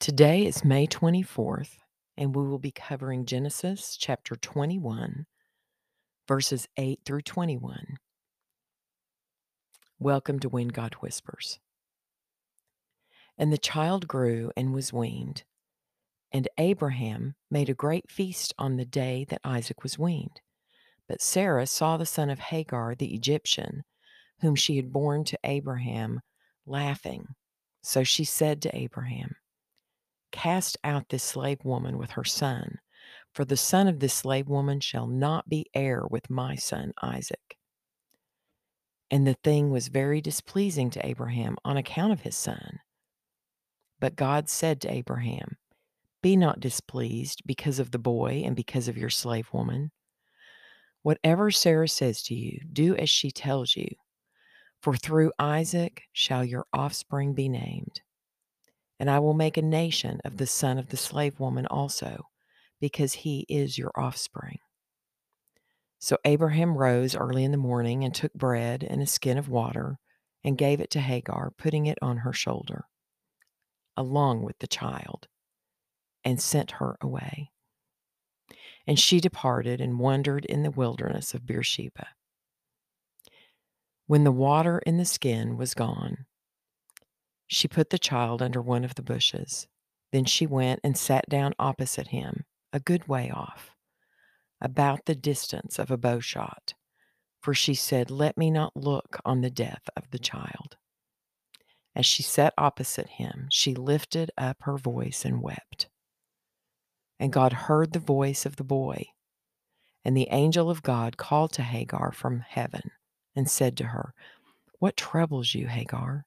Today is May 24th, and we will be covering Genesis chapter 21, verses 8 through 21. Welcome to When God Whispers. And the child grew and was weaned, and Abraham made a great feast on the day that Isaac was weaned. But Sarah saw the son of Hagar the Egyptian, whom she had borne to Abraham, laughing. So she said to Abraham, Cast out this slave woman with her son, for the son of this slave woman shall not be heir with my son Isaac. And the thing was very displeasing to Abraham on account of his son. But God said to Abraham, Be not displeased because of the boy and because of your slave woman. Whatever Sarah says to you, do as she tells you, for through Isaac shall your offspring be named. And I will make a nation of the son of the slave woman also, because he is your offspring. So Abraham rose early in the morning and took bread and a skin of water and gave it to Hagar, putting it on her shoulder, along with the child, and sent her away. And she departed and wandered in the wilderness of Beersheba. When the water in the skin was gone, she put the child under one of the bushes. Then she went and sat down opposite him, a good way off, about the distance of a bow shot, for she said, Let me not look on the death of the child. As she sat opposite him, she lifted up her voice and wept. And God heard the voice of the boy. And the angel of God called to Hagar from heaven and said to her, What troubles you, Hagar?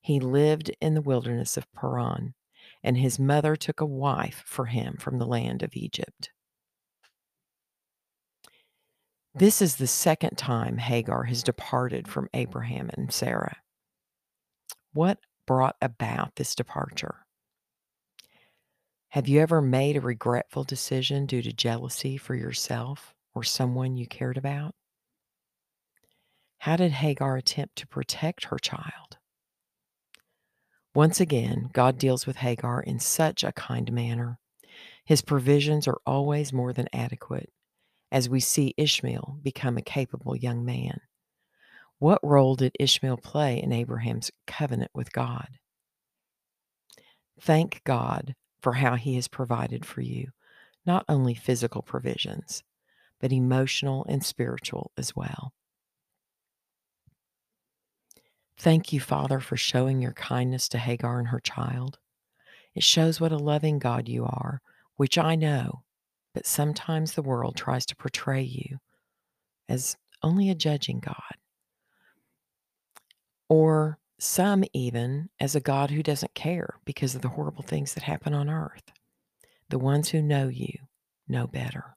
He lived in the wilderness of Paran, and his mother took a wife for him from the land of Egypt. This is the second time Hagar has departed from Abraham and Sarah. What brought about this departure? Have you ever made a regretful decision due to jealousy for yourself or someone you cared about? How did Hagar attempt to protect her child? Once again, God deals with Hagar in such a kind manner. His provisions are always more than adequate, as we see Ishmael become a capable young man. What role did Ishmael play in Abraham's covenant with God? Thank God for how he has provided for you, not only physical provisions, but emotional and spiritual as well. Thank you, Father, for showing your kindness to Hagar and her child. It shows what a loving God you are, which I know, but sometimes the world tries to portray you as only a judging God. Or some even as a God who doesn't care because of the horrible things that happen on earth. The ones who know you know better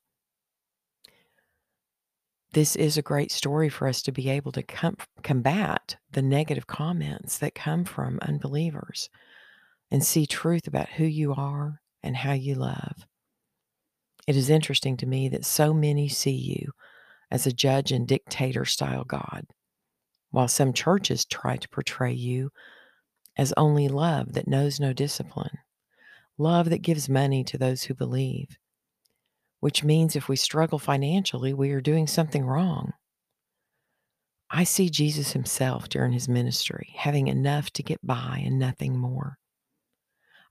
this is a great story for us to be able to com- combat the negative comments that come from unbelievers and see truth about who you are and how you love. It is interesting to me that so many see you as a judge and dictator style God, while some churches try to portray you as only love that knows no discipline, love that gives money to those who believe, which means if we struggle financially, we are doing something wrong. I see Jesus himself during his ministry having enough to get by and nothing more.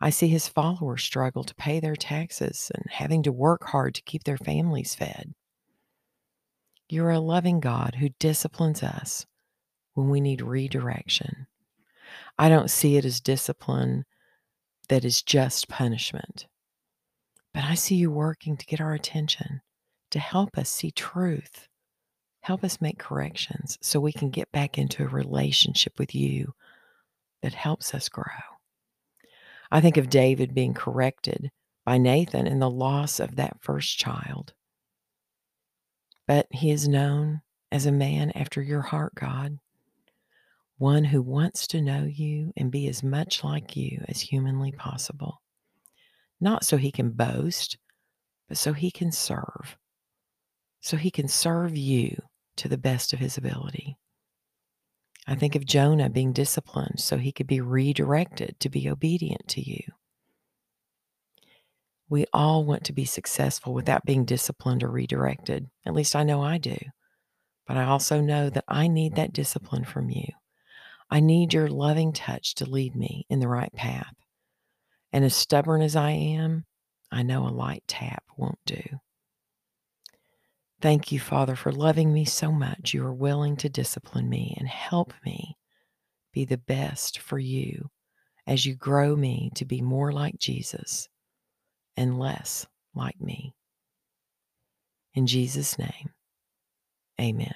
I see his followers struggle to pay their taxes and having to work hard to keep their families fed. You're a loving God who disciplines us when we need redirection. I don't see it as discipline that is just punishment. But I see you working to get our attention, to help us see truth, help us make corrections so we can get back into a relationship with you that helps us grow. I think of David being corrected by Nathan in the loss of that first child. But he is known as a man after your heart, God, one who wants to know you and be as much like you as humanly possible. Not so he can boast, but so he can serve. So he can serve you to the best of his ability. I think of Jonah being disciplined so he could be redirected to be obedient to you. We all want to be successful without being disciplined or redirected. At least I know I do. But I also know that I need that discipline from you. I need your loving touch to lead me in the right path. And as stubborn as I am, I know a light tap won't do. Thank you, Father, for loving me so much. You are willing to discipline me and help me be the best for you as you grow me to be more like Jesus and less like me. In Jesus' name, amen.